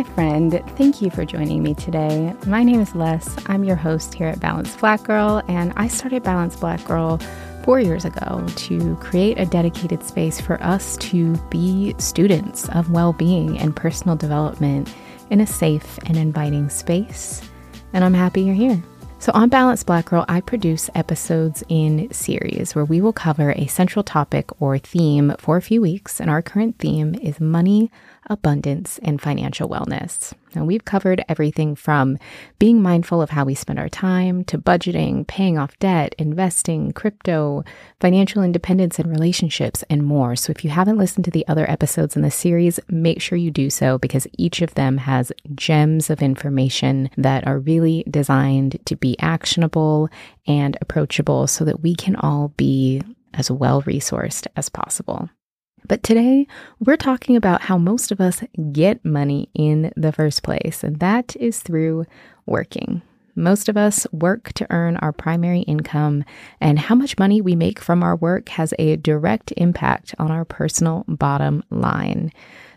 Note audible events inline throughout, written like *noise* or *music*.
Hi, friend. Thank you for joining me today. My name is Les. I'm your host here at Balanced Black Girl, and I started Balanced Black Girl four years ago to create a dedicated space for us to be students of well being and personal development in a safe and inviting space. And I'm happy you're here. So, on Balanced Black Girl, I produce episodes in series where we will cover a central topic or theme for a few weeks. And our current theme is money, abundance, and financial wellness. Now, we've covered everything from being mindful of how we spend our time to budgeting, paying off debt, investing, crypto, financial independence, and relationships, and more. So, if you haven't listened to the other episodes in the series, make sure you do so because each of them has gems of information that are really designed to be actionable and approachable so that we can all be as well resourced as possible. But today, we're talking about how most of us get money in the first place, and that is through working. Most of us work to earn our primary income, and how much money we make from our work has a direct impact on our personal bottom line.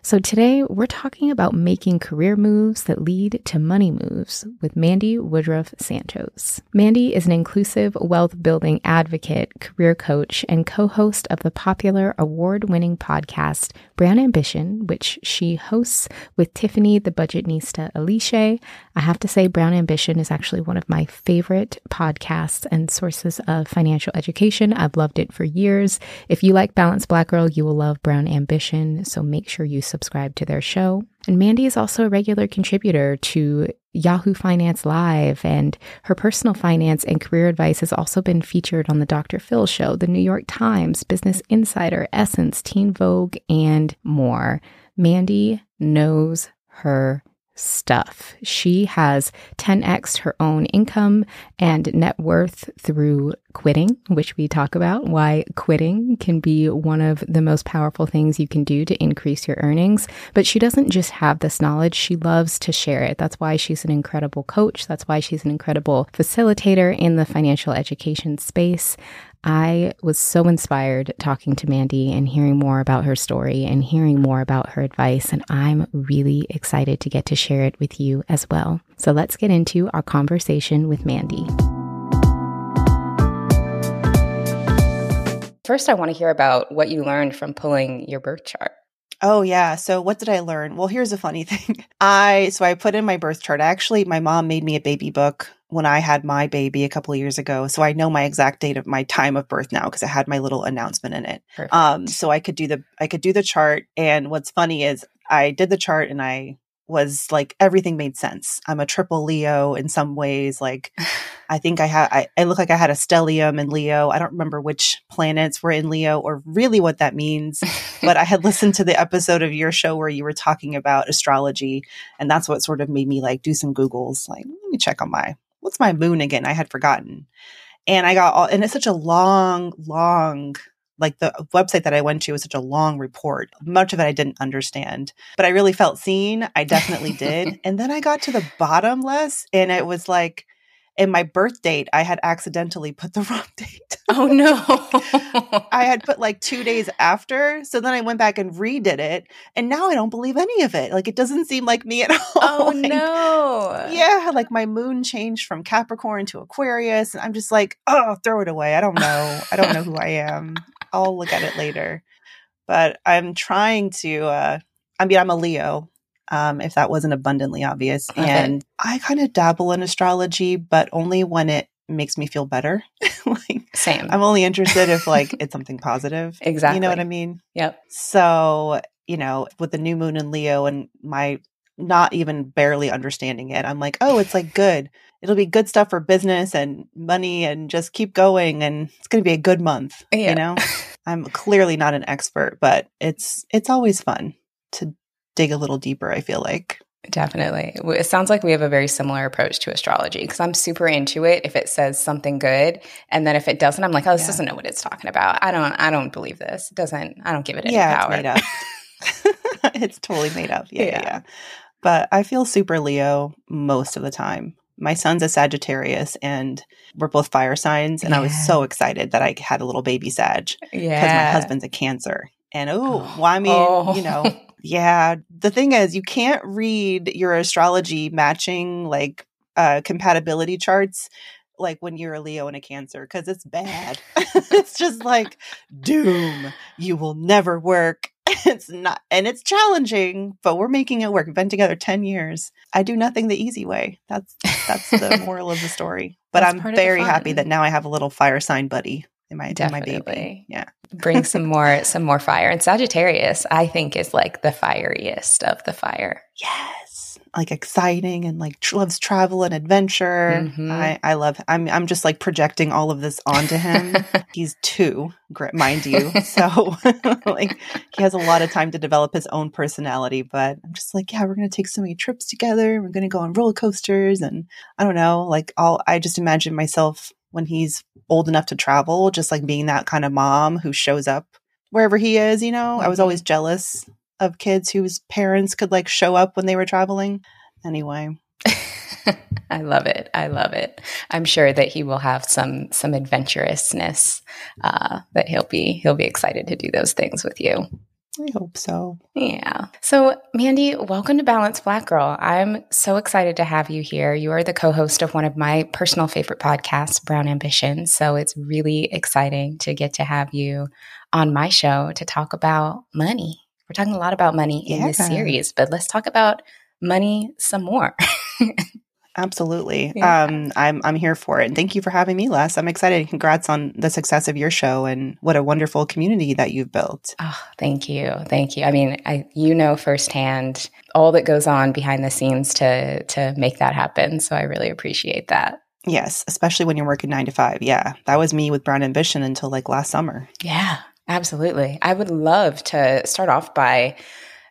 So, today we're talking about making career moves that lead to money moves with Mandi Woodruff Santos. Mandi is an inclusive wealth building advocate, career coach, and co host of the popular award winning podcast Brown Ambition, which she hosts with Tiffany the Budgetnista Aliche. I have to say, Brown Ambition is actually one of my favorite podcasts and sources of financial education. I've loved it for years. If you like Balanced Black Girl, you will love Brown Ambition. So make sure you subscribe to their show. And Mandi is also a regular contributor to Yahoo Finance Live, and her personal finance and career advice has also been featured on the Dr. Phil Show, the New York Times, Business Insider, Essence, Teen Vogue, and more. Mandi knows her stuff. She has 10x her own income and net worth through quitting, which we talk about why quitting can be one of the most powerful things you can do to increase your earnings. But she doesn't just have this knowledge, she loves to share it. That's why she's an incredible coach. That's why she's an incredible facilitator in the financial education space. I was so inspired talking to Mandi and hearing more about her story and hearing more about her advice. And I'm really excited to get to share it with you as well. So let's get into our conversation with Mandi. First, I want to hear about what you learned from pulling your birth chart. Oh yeah. So what did I learn? Well, here's a funny *laughs* thing. I so I put in my birth chart. Actually, my mom made me a baby book when I had my baby a couple of years ago. So I know my exact date of my time of birth now because I had my little announcement in it. Perfect. Um so I could do the I could do the chart and what's funny is I did the chart and I was like everything made sense. I'm a triple Leo in some ways. Like *laughs* I think I had I, I look like I had a stellium in Leo. I don't remember which planets were in Leo or really what that means. but I had *laughs* listened to the episode of your show where you were talking about astrology, and that's what sort of made me like do some Googles. Like, let me check on my what's my moon again? I had forgotten. And I got all and it's such a long, long like the website that I went to was such a long report. Much of it I didn't understand, but I really felt seen. I definitely did. *laughs* and then I got to the bottom less and it was like in my birth date, I had accidentally put the *laughs* wrong date. Oh no. *laughs* I had put like two days after. So then I went back and redid it. And now I don't believe any of it. Like it doesn't seem like me at *laughs* all. Oh like, no. Yeah. Like my moon changed from Capricorn to Aquarius. And I'm just like, oh, throw it away. I don't know. I don't know who I am. I'll look at it later. But I'm trying to uh I mean I'm a Leo, um, if that wasn't abundantly obvious. And I kind of dabble in astrology, but only when it makes me feel better. *laughs* like same. I'm only interested if like *laughs* it's something positive. Exactly. You know what I mean? Yep. So, you know, with the new moon in Leo and my not even barely understanding it, I'm like, oh, it's like good. It'll be good stuff for business and money and just keep going and it's going to be a good month, yeah. you know? *laughs* I'm clearly not an expert, but it's it's always fun to dig a little deeper, I feel like. Definitely. It sounds like we have a very similar approach to astrology because I'm super into it if it says something good. And then if it doesn't, I'm like, oh, this yeah. doesn't know what it's talking about. I don't I don't believe this. It doesn't I don't give it any yeah, power. It's made up. *laughs* *laughs* it's totally made up. Yeah, yeah, yeah. But I feel super Leo most of the time. My son's a Sagittarius and we're both fire signs. And. I was so excited that I had a little baby Sag. Yeah. Because my husband's a Cancer. And oh, well, I mean, oh. you know, *laughs* Yeah. The thing is, you can't read your astrology matching like uh, compatibility charts like when you're a Leo and a Cancer because it's bad. *laughs* it's just like doom. You will never work. *laughs* It's not, and it's challenging, but we're making it work. We've been together 10 years. I do nothing the easy way. That's that's the *laughs* moral of the story. But that's I'm very happy that now I have a little fire sign buddy in my, in my baby. Yeah. Bring *laughs* some more some more fire. And Sagittarius, I think, is like the fieriest of the fire. Yes. Like exciting and like tr- loves travel and adventure. Mm-hmm. I, I love I'm I'm just like projecting all of this onto him. *laughs* He's two, mind you. So *laughs* like he has a lot of time to develop his own personality. But I'm just like, yeah, we're gonna take so many trips together. We're gonna go on roller coasters and I don't know, like all I just imagine myself when he's old enough to travel, just like being that kind of mom who shows up wherever he is, you know? I was always mm-hmm. jealous of kids whose parents could like show up when they were traveling. Anyway. *laughs* I love it. I love it. I'm sure that he will have some some adventurousness uh, that he'll be he'll be excited to do those things with you. I hope so. Yeah. So, Mandi, welcome to Balance Black Girl. I'm so excited to have you here. You are the co host of one of my personal favorite podcasts, Brown Ambition. So, it's really exciting to get to have you on my show to talk about money. We're talking a lot about money in yeah. this series, but let's talk about money some more. *laughs* Absolutely. Yeah. Um, I'm I'm here for it. And thank you for having me, Les. I'm excited. Congrats on the success of your show and what a wonderful community that you've built. Oh, thank you. Thank you. I mean, I you know firsthand all that goes on behind the scenes to to make that happen. So I really appreciate that. Yes, especially when you're working nine to five. Yeah. That was me with Brown Ambition until like last summer. Yeah, absolutely. I would love to start off by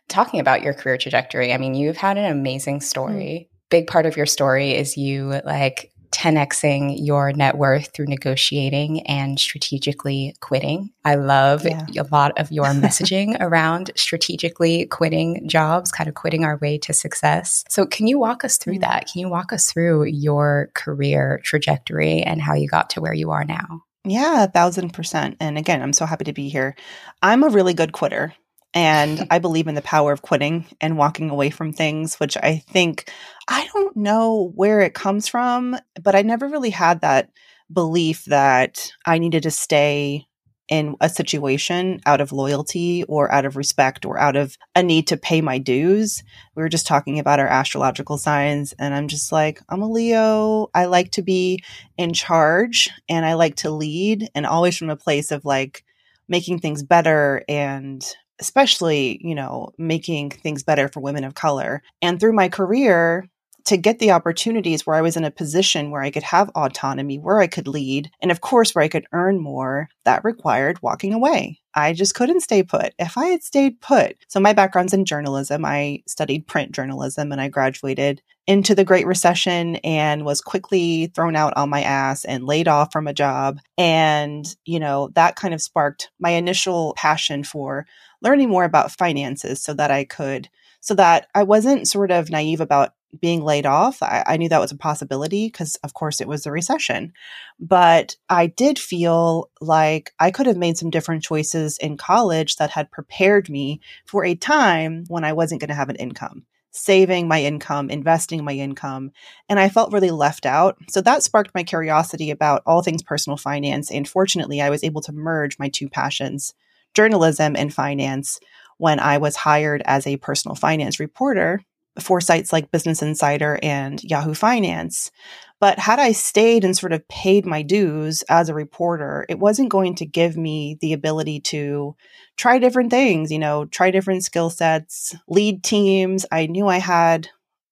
talking about your career trajectory. I mean, you've had an amazing story. Mm big part of your story is you like 10xing your net worth through negotiating and strategically quitting. I love yeah. a lot of your *laughs* messaging around strategically quitting jobs, kind of quitting our way to success. So, can you walk us through mm. that? Can you walk us through your career trajectory and how you got to where you are now? Yeah, a thousand percent. And again, I'm so happy to be here. I'm a really good quitter. And I believe in the power of quitting and walking away from things, which I think I don't know where it comes from, but I never really had that belief that I needed to stay in a situation out of loyalty or out of respect or out of a need to pay my dues. We were just talking about our astrological signs, and I'm just like, I'm a Leo. I like to be in charge and I like to lead, and always from a place of like making things better and especially, you know, making things better for women of color. And through my career, to get the opportunities where I was in a position where I could have autonomy, where I could lead, and of course, where I could earn more, that required walking away. I just couldn't stay put. If I had stayed put, so my background's in journalism, I studied print journalism and I graduated into the Great Recession and was quickly thrown out on my ass and laid off from a job. And, you know, that kind of sparked my initial passion for learning more about finances so that I could, so that I wasn't sort of naive about being laid off. I, I knew that was a possibility because, of course, it was the recession. But I did feel like I could have made some different choices in college that had prepared me for a time when I wasn't going to have an income saving my income, investing my income, and I felt really left out. So that sparked my curiosity about all things personal finance. And fortunately, I was able to merge my two passions journalism and finance when I was hired as a personal finance reporter for sites like Business Insider and Yahoo Finance. But had I stayed and sort of paid my dues as a reporter, it wasn't going to give me the ability to try different things, you know, try different skill sets, lead teams. I knew I had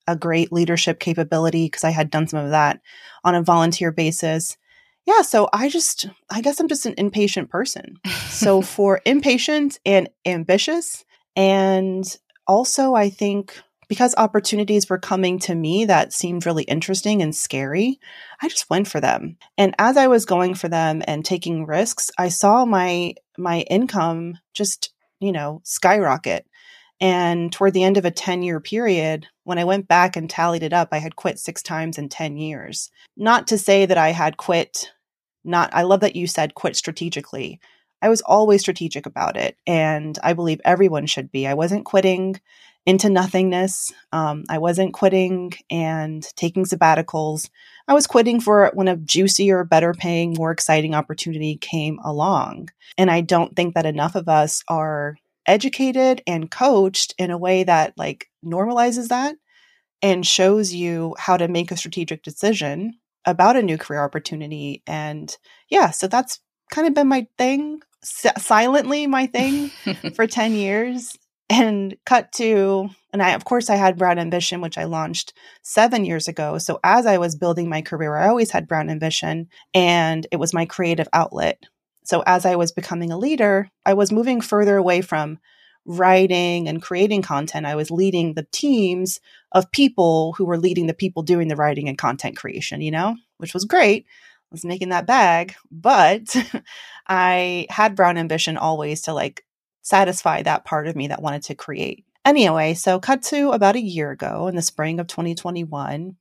a great leadership capability because I had done some of that on a volunteer basis yeah, so I just, I guess I'm just an impatient person. so *laughs* for impatient and ambitious, and also I think because opportunities were coming to me that seemed really interesting and scary, I just went for them. And as I was going for them and taking risks, I saw my my income just, you know, skyrocket. And toward the end of a 10 year period, when I went back and tallied it up, I had quit six times in 10 years. Not to say that I had quit, not, I love that you said quit strategically. I was always strategic about it. And I believe everyone should be. I wasn't quitting into nothingness. Um, I wasn't quitting and taking sabbaticals. I was quitting for when a juicier, better paying, more exciting opportunity came along. And I don't think that enough of us are educated and coached in a way that like normalizes that and shows you how to make a strategic decision about a new career opportunity. And yeah, so that's kind of been my thing, S- silently my thing *laughs* for 10 years. And cut to, and I, of course, I had Brown Ambition, which I launched seven years ago. So as I was building my career, I always had Brown Ambition and it was my creative outlet. So as I was becoming a leader, I was moving further away from writing and creating content. I was leading the teams of people who were leading the people doing the writing and content creation, you know, which was great. I was making that bag, but *laughs* I had brown ambition always to like satisfy that part of me that wanted to create. Anyway, so cut to about a year ago in the spring of 2021,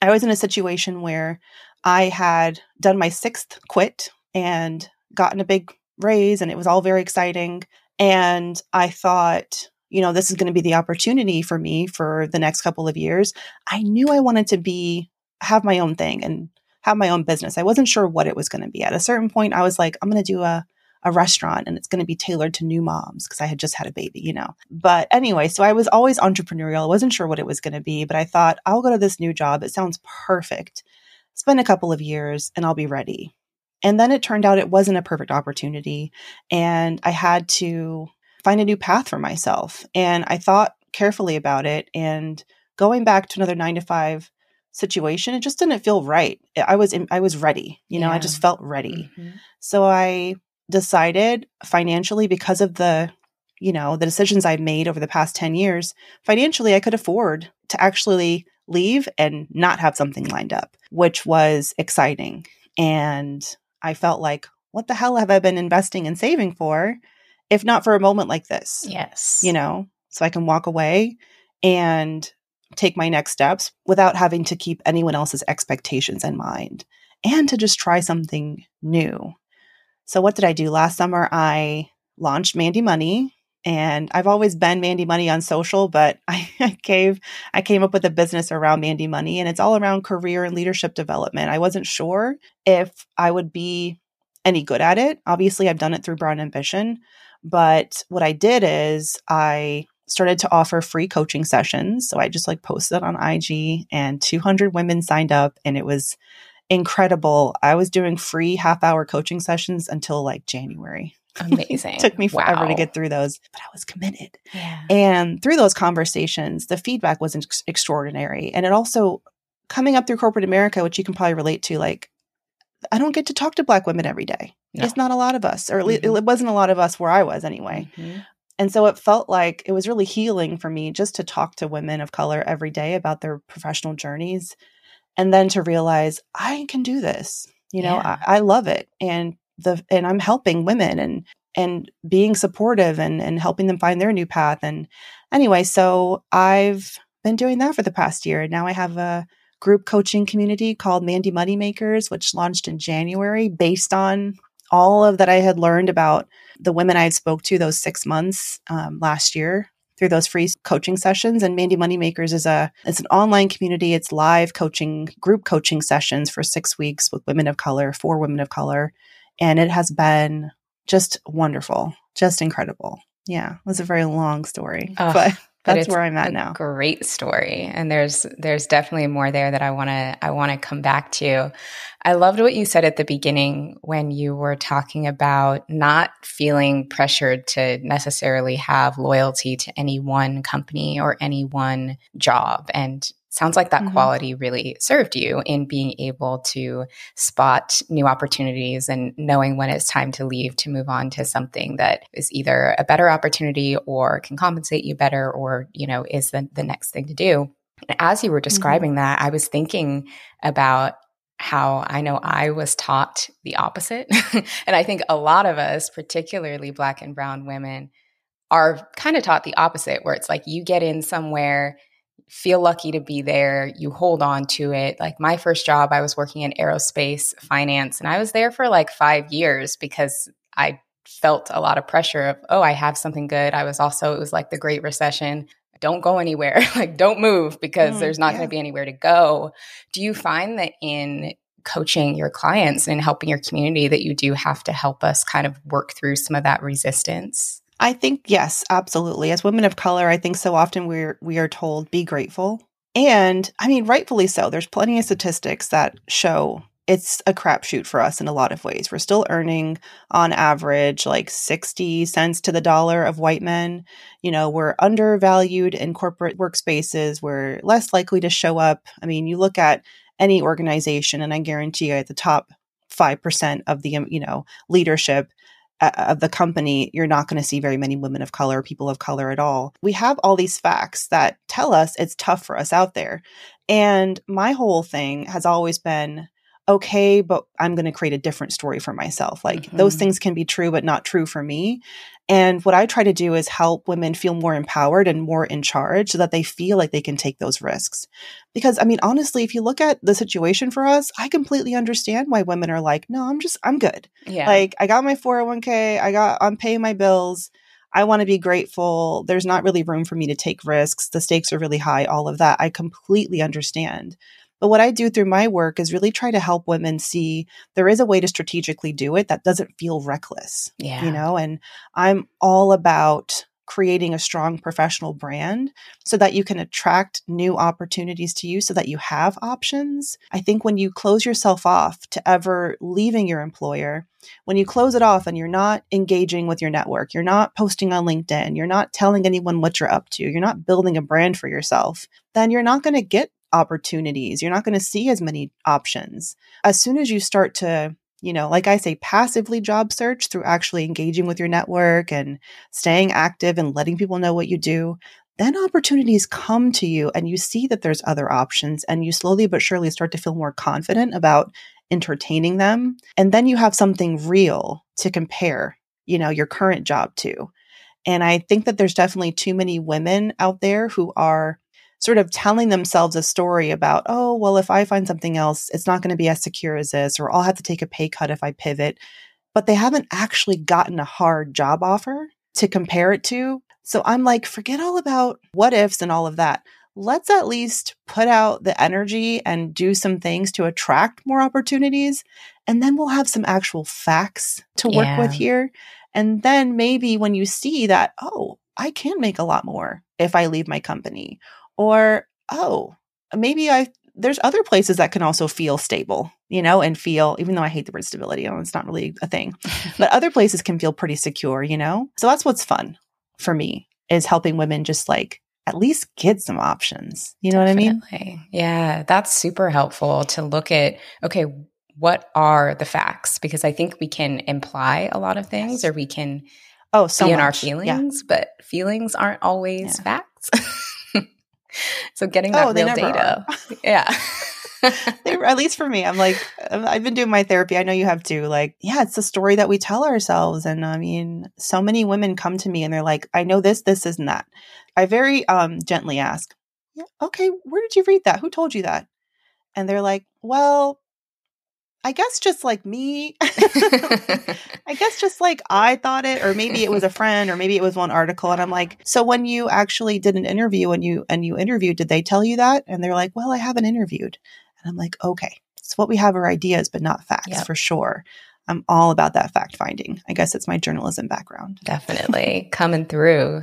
I was in a situation where I had done my sixth quit and gotten a big raise, and it was all very exciting. And I thought, you know, this is going to be the opportunity for me for the next couple of years. I knew I wanted to be, have my own thing and have my own business. I wasn't sure what it was going to be. At a certain point, I was like, I'm going to do a, a restaurant and it's going to be tailored to new moms because I had just had a baby, you know. But anyway, so I was always entrepreneurial. I wasn't sure what it was going to be, but I thought I'll go to this new job. It sounds perfect. Spend a couple of years and I'll be ready. And then it turned out it wasn't a perfect opportunity. And I had to find a new path for myself. And I thought carefully about it. And going back to another nine to five situation, it just didn't feel right. I was I was ready. You know, yeah. I just felt ready. Mm-hmm. So I decided financially because of the you know the decisions I've made over the past 10 years financially I could afford to actually leave and not have something lined up which was exciting and I felt like, what the hell have I been investing and saving for if not for a moment like this? Yes. You know, so I can walk away and take my next steps without having to keep anyone else's expectations in mind and to just try something new. So, what did I do? Last summer, I launched Mandi Money. And I've always been Mandi Money on social, but *laughs* I, I gave I came up with a business around Mandi Money and it's all around career and leadership development. I wasn't sure if I would be any good at it. Obviously, I've done it through Brown Ambition, but what I did is I started to offer free coaching sessions. So I just like posted on IG and 200 women signed up and it was incredible. I was doing free half hour coaching sessions until like January. Amazing. *laughs* took me forever wow. to get through those, but I was committed. Yeah. And through those conversations, the feedback was ex- extraordinary. And it also, coming up through corporate America, which you can probably relate to, like, I don't get to talk to Black women every day. No. It's not a lot of us, or mm-hmm. it wasn't a lot of us where I was anyway. Mm-hmm. And so it felt like it was really healing for me just to talk to women of color every day about their professional journeys. And then to realize I can do this. You know, yeah. I, I love it. And the and I'm helping women and and being supportive and and helping them find their new path. And anyway so I've been doing that for the past year. Now I have a group coaching community called Mandi Money Makers which launched in January based on all of that I had learned about the women I had spoke to those 6 months um, last year through those free coaching sessions. And Mandi Money Makers is a it's an online community. It's live coaching group coaching sessions for 6 weeks with women of color for women of color and it has been just wonderful, just incredible. Yeah, it was a very long story, oh, *laughs* but that's where I'm at now. Great story, and there's there's definitely more there that I want to I want to come back to. I loved what you said at the beginning when you were talking about not feeling pressured to necessarily have loyalty to any one company or any one job, and sounds like that mm-hmm. quality really served you in being able to spot new opportunities and knowing when it's time to leave to move on to something that is either a better opportunity or can compensate you better or you know is the, the next thing to do and as you were mm-hmm. describing mm-hmm. that i was thinking about how I know I was taught the opposite. *laughs* and I think a lot of us, particularly Black and Brown women, are kind of taught the opposite, where it's like you get in somewhere feel lucky to be there. You hold on to it. Like my first job, I was working in aerospace finance and I was there for like five years because I felt a lot of pressure of, oh, I have something good. I was also, it was like the Great Recession. Don't go anywhere. *laughs* like, don't move because mm, there's not yeah. going to be anywhere to go. Do you find that in coaching your clients and in helping your community that you do have to help us kind of work through some of that resistance? I think yes, absolutely. As women of color, I think so often we're we are told be grateful. And I mean rightfully so. There's plenty of statistics that show it's a crapshoot for us in a lot of ways. We're still earning on average like 60 cents to the dollar of white men. You know, we're undervalued in corporate workspaces. We're less likely to show up. I mean, you look at any organization, and I guarantee you at the top 5% of the, you know, leadership of the company, you're not going to see very many women of color, people of color at all. We have all these facts that tell us it's tough for us out there. And my whole thing has always been okay, but I'm going to create a different story for myself. Like mm-hmm. those things can be true, but not true for me. And what I try to do is help women feel more empowered and more in charge so that they feel like they can take those risks. Because I mean, honestly, if you look at the situation for us, I completely understand why women are like, no, I'm just, I'm good. Yeah. Like I got my 401k, I got, I'm paying my bills. I want to be grateful. There's not really room for me to take risks. The stakes are really high, all of that. I completely understand. But what I do through my work is really try to help women see there is a way to strategically do it that doesn't feel reckless. Yeah. You know, and I'm all about creating a strong professional brand so that you can attract new opportunities to you so that you have options. I think when you close yourself off to ever leaving your employer, when you close it off and you're not engaging with your network, you're not posting on LinkedIn, you're not telling anyone what you're up to, you're not building a brand for yourself, then you're not going to get opportunities. You're not going to see as many options. As soon as you start to, you know, like I say, passively job search through actually engaging with your network and staying active and letting people know what you do, then opportunities come to you and you see that there's other options and you slowly but surely start to feel more confident about entertaining them. And then you have something real to compare, you know, your current job to. And I think that there's definitely too many women out there who are sort of telling themselves a story about, oh, well, if I find something else, it's not going to be as secure as this, or I'll have to take a pay cut if I pivot. But they haven't actually gotten a hard job offer to compare it to. So I'm like, forget all about what ifs and all of that. Let's at least put out the energy and do some things to attract more opportunities. And then we'll have some actual facts to work yeah. with here. And then maybe when you see that, oh, I can make a lot more if I leave my company, or, oh, maybe I, there's other places that can also feel stable, you know, and feel, even though I hate the word stability, know, it's not really a thing, *laughs* but other places can feel pretty secure, you know? So that's what's fun for me is helping women just like at least get some options. You know Definitely. what I mean? Yeah, that's super helpful to look at, okay, what are the facts? Because I think we can imply a lot of things or we can oh, so be much. in our feelings, yeah. but feelings aren't always yeah. facts. *laughs* so getting that oh, real data. *laughs* *laughs* yeah. at least for me, I'm like, I've been doing my therapy. I know you have too. Like, yeah, it's the story that we tell ourselves. And I mean, so many women come to me and they're like, I know this, this, isn't that. I very um, gently ask, yeah, okay, where did you read that? Who told you that? And they're like, well, I guess just like me. *laughs* *laughs* I guess just like I thought it, or maybe it was a friend, or maybe it was one article. And I'm like, so when you actually did an interview and you and you interviewed, did they tell you that? And they're like, well, I haven't interviewed. And I'm like, okay, so what we have are ideas, but not facts yep. for sure. I'm all about that fact finding. I guess it's my journalism background. Definitely coming through.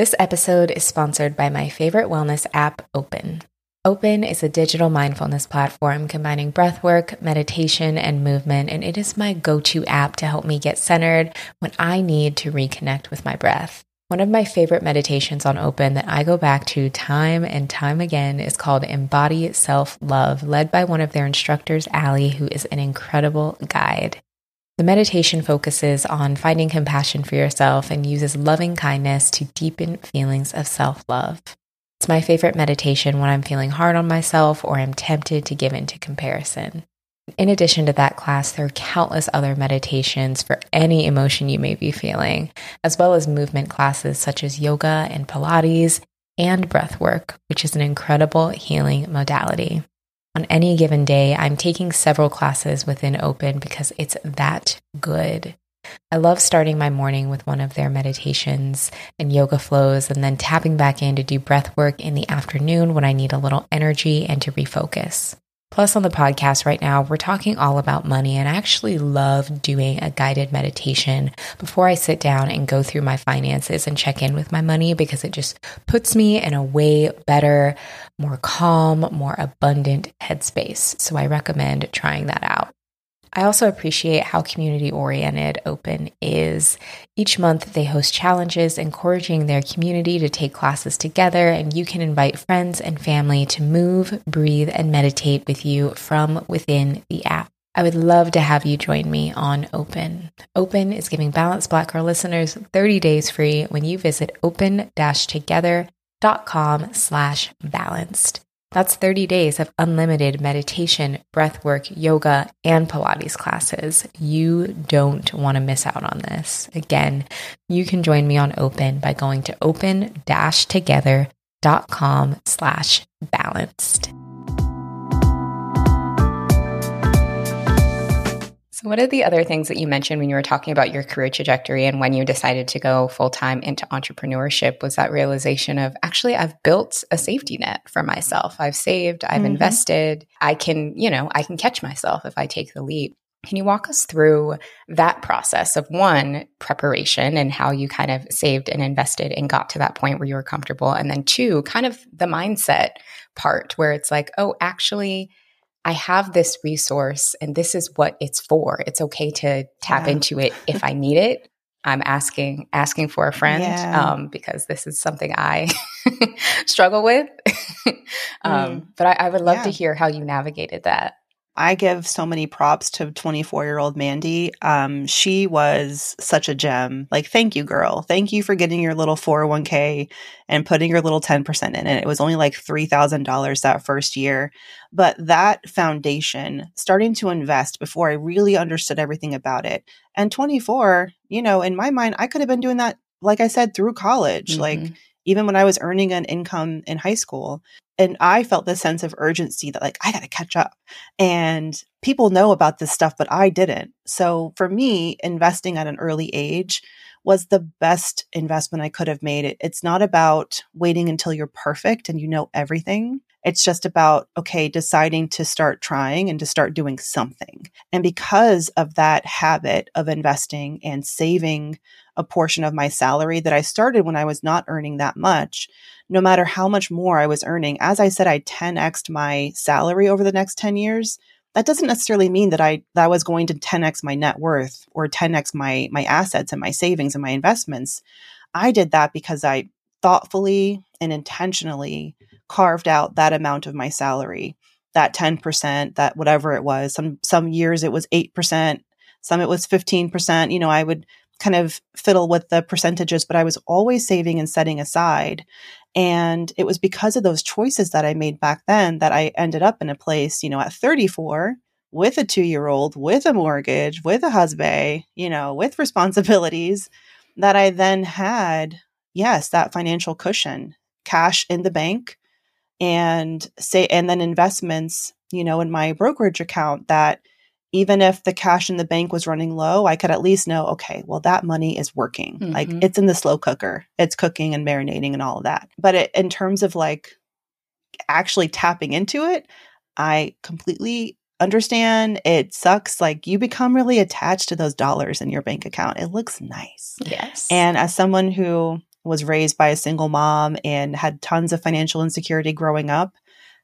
This episode is sponsored by my favorite wellness app, Open. Open is a digital mindfulness platform combining breathwork, meditation, and movement, and it is my go to app to help me get centered when I need to reconnect with my breath. One of my favorite meditations on Open that I go back to time and time again is called Embody Self Love, led by one of their instructors, Allie, who is an incredible guide. The meditation focuses on finding compassion for yourself and uses loving kindness to deepen feelings of self love. It's my favorite meditation when I'm feeling hard on myself or I'm tempted to give in to comparison. In addition to that class, there are countless other meditations for any emotion you may be feeling, as well as movement classes such as yoga and Pilates and breath work, which is an incredible healing modality. On any given day, I'm taking several classes within Open because it's that good. I love starting my morning with one of their meditations and yoga flows and then tapping back in to do breath work in the afternoon when I need a little energy and to refocus. Plus, on the podcast right now, we're talking all about money, and I actually love doing a guided meditation before I sit down and go through my finances and check in with my money because it just puts me in a way better, more calm, more abundant headspace. So, I recommend trying that out. I also appreciate how community oriented Open is. Each month, they host challenges encouraging their community to take classes together, and you can invite friends and family to move, breathe, and meditate with you from within the app. I would love to have you join me on Open. Open is giving Balanced Black Girl listeners 30 days free when you visit open-together.com slash balanced. That's 30 days of unlimited meditation, breathwork, yoga, and Pilates classes. You don't want to miss out on this. Again, you can join me on Open by going to open-together.com slash balanced. So, what are the other things that you mentioned when you were talking about your career trajectory and when you decided to go full time into entrepreneurship? Was that realization of actually, I've built a safety net for myself. I've saved, I've mm-hmm. invested. I can, you know, I can catch myself if I take the leap. Can you walk us through that process of one, preparation and how you kind of saved and invested and got to that point where you were comfortable? And then two, kind of the mindset part where it's like, oh, actually, I have this resource and this is what it's for. It's okay to tap yeah. into it if I need it. I'm asking asking for a friend yeah. um, because this is something I *laughs* struggle with. *laughs* um, mm. But I, I, would love yeah. to hear how you navigated that. I give so many props to 24 year old Mandi. Um, she was such a gem. Like, thank you, girl. Thank you for getting your little 401k and putting your little 10% in it. It was only like $3,000 that first year. But that foundation, starting to invest before I really understood everything about it. And 24, you know, in my mind, I could have been doing that, like I said, through college. Mm-hmm. Like, even when I was earning an income in high school. And I felt this sense of urgency that, like, I got to catch up. And people know about this stuff, but I didn't. So for me, investing at an early age was the best investment I could have made. It's not about waiting until you're perfect and you know everything. It's just about, okay, deciding to start trying and to start doing something. And because of that habit of investing and saving a portion of my salary that I started when I was not earning that much, no matter how much more I was earning. As I said, I 10xed my salary over the next 10 years. That doesn't necessarily mean that I that I was going to 10x my net worth or 10x my my assets and my savings and my investments. I did that because I thoughtfully and intentionally carved out that amount of my salary, that 10%, that whatever it was. Some some years it was 8%, some it was 15%. You know, I would kind of fiddle with the percentages, but I was always saving and setting aside. And it was because of those choices that I made back then that I ended up in a place, you know, at 34 with a two year old, with a mortgage, with a husband, you know, with responsibilities that I then had, yes, that financial cushion, cash in the bank and say, and then investments, you know, in my brokerage account that even if the cash in the bank was running low, I could at least know, okay, well, that money is working. Mm-hmm. Like it's in the slow cooker, it's cooking and marinating and all of that. But it, in terms of like actually tapping into it, I completely understand it sucks. Like you become really attached to those dollars in your bank account. It looks nice. Yes. And as someone who was raised by a single mom and had tons of financial insecurity growing up,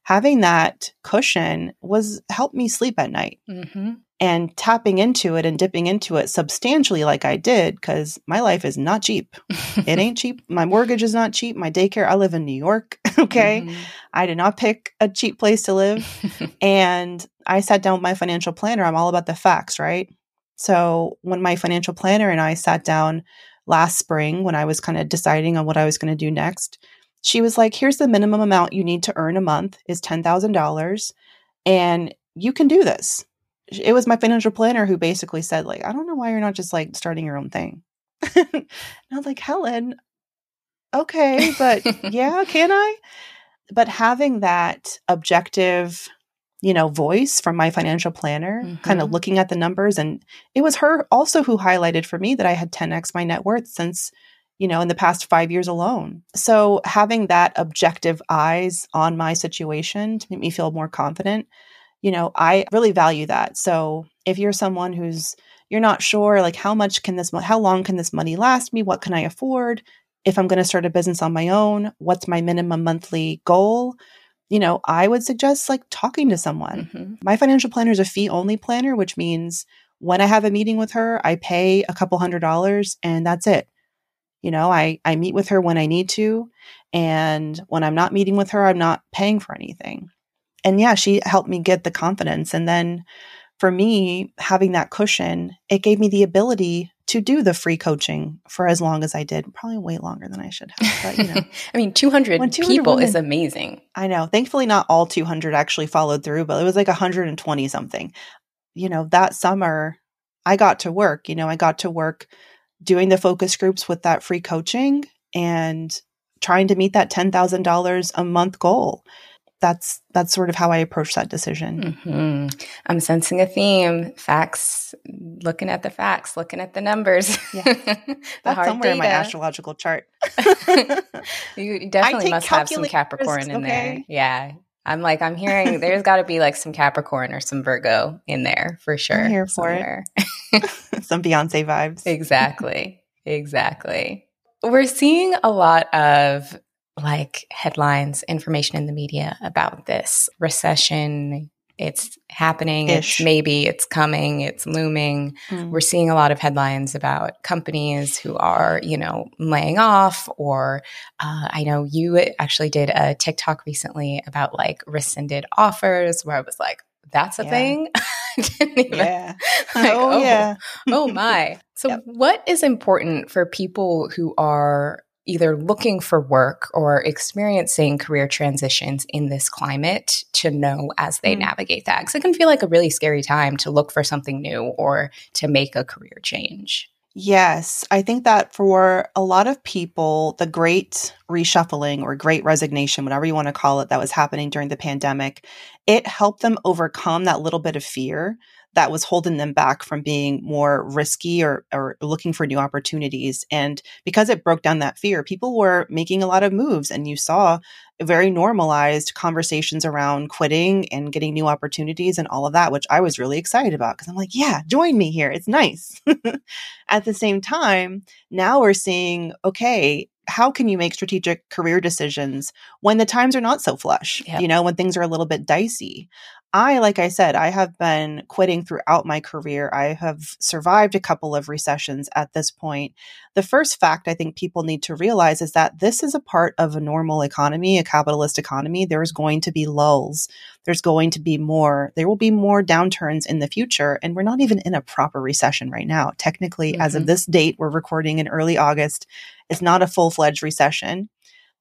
having that cushion was helped me sleep at night. Mm-hmm. And tapping into it and dipping into it substantially, like I did, because my life is not cheap. *laughs* it ain't cheap. My mortgage is not cheap. My daycare, I live in New York. *laughs* okay. Mm-hmm. I did not pick a cheap place to live. *laughs* and I sat down with my financial planner. I'm all about the facts, right? So when my financial planner and I sat down last spring, when I was kind of deciding on what I was going to do next, she was like, here's the minimum amount you need to earn a month is $10,000 and you can do this. It was my financial planner who basically said like, I don't know why you're not just like starting your own thing. *laughs* and I was like, Helen, okay, but *laughs* yeah, can I? But having that objective you know, voice from my financial planner, Mhm. kind of looking at the numbers. And it was her also who highlighted for me that I had 10x my net worth since, you know, in the past five years alone. So having that objective eyes on my situation to make me feel more confident, you know, I really value that. So if you're someone who's, you're not sure, like, how much can this, how long can this money last me? What can I afford? If I'm going to start a business on my own, what's my minimum monthly goal? You know, I would suggest like talking to someone. Mhm. My financial planner is a fee only planner, which means when I have a meeting with her, I pay a couple hundred dollars and that's it. You know, I, I meet with her when I need to. And when I'm not meeting with her, I'm not paying for anything. And yeah, she helped me get the confidence. And then for me, having that cushion, it gave me the ability to do the free coaching for as long as I did, probably way longer than I should have. But, you know, *laughs* I mean, 200, 200 people is amazing. I know. Thankfully, not all 200 actually followed through, but it was like 120 something. You know, that summer, I got to work. You know, I got to work doing the focus groups with that free coaching and trying to meet that $10,000 a month goal. That's that's sort of how I approach that decision. hmm I'm sensing a theme. Facts, looking at the facts, looking at the numbers. *laughs* Yeah. the That's somewhere in my astrological chart. *laughs* You definitely must have some Capricorn in there. Yeah. I'm like, I'm hearing there's got to be like some Capricorn or some Virgo in there for sure. here for it. *laughs* Some Beyonce vibes. exactly. Exactly. We're seeing a lot of like headlines, information in the media about this recession. It's happening. Ish. It's maybe it's coming. It's looming. Mm. We're seeing a lot of headlines about companies who are, you know, laying off, or uh, I know you actually did a TikTok recently about like rescinded offers, where I was like, that's a Yeah. thing. *laughs* I didn't even, Yeah. *laughs* like, oh, yeah. oh my. So, *laughs* Yep. what is important for people who are either looking for work or experiencing career transitions in this climate to know as they Mm. navigate that? Because it can feel like a really scary time to look for something new or to make a career change. Yes, I think that for a lot of people, the great reshuffling or great resignation, whatever you want to call it, that was happening during the pandemic, it helped them overcome that little bit of fear that was holding them back from being more risky or, or looking for new opportunities. And because it broke down that fear, people were making a lot of moves. And you saw very normalized conversations around quitting and getting new opportunities and all of that, which I was really excited about because I'm like, yeah, join me here. It's nice. *laughs* At the same time, now we're seeing, okay, how can you make strategic career decisions when the times are not so flush? Yep. You know, when things are a little bit dicey. I, like I said, I have been quitting throughout my career. I have survived a couple of recessions at this point. The first fact I think people need to realize is that this is a part of a normal economy, a capitalist economy. There's going to be lulls. There's going to be more, there will be more downturns in the future. And we're not even in a proper recession right now. Technically, as of Mhm. this date, we're recording in early August. It's not a full fledged recession.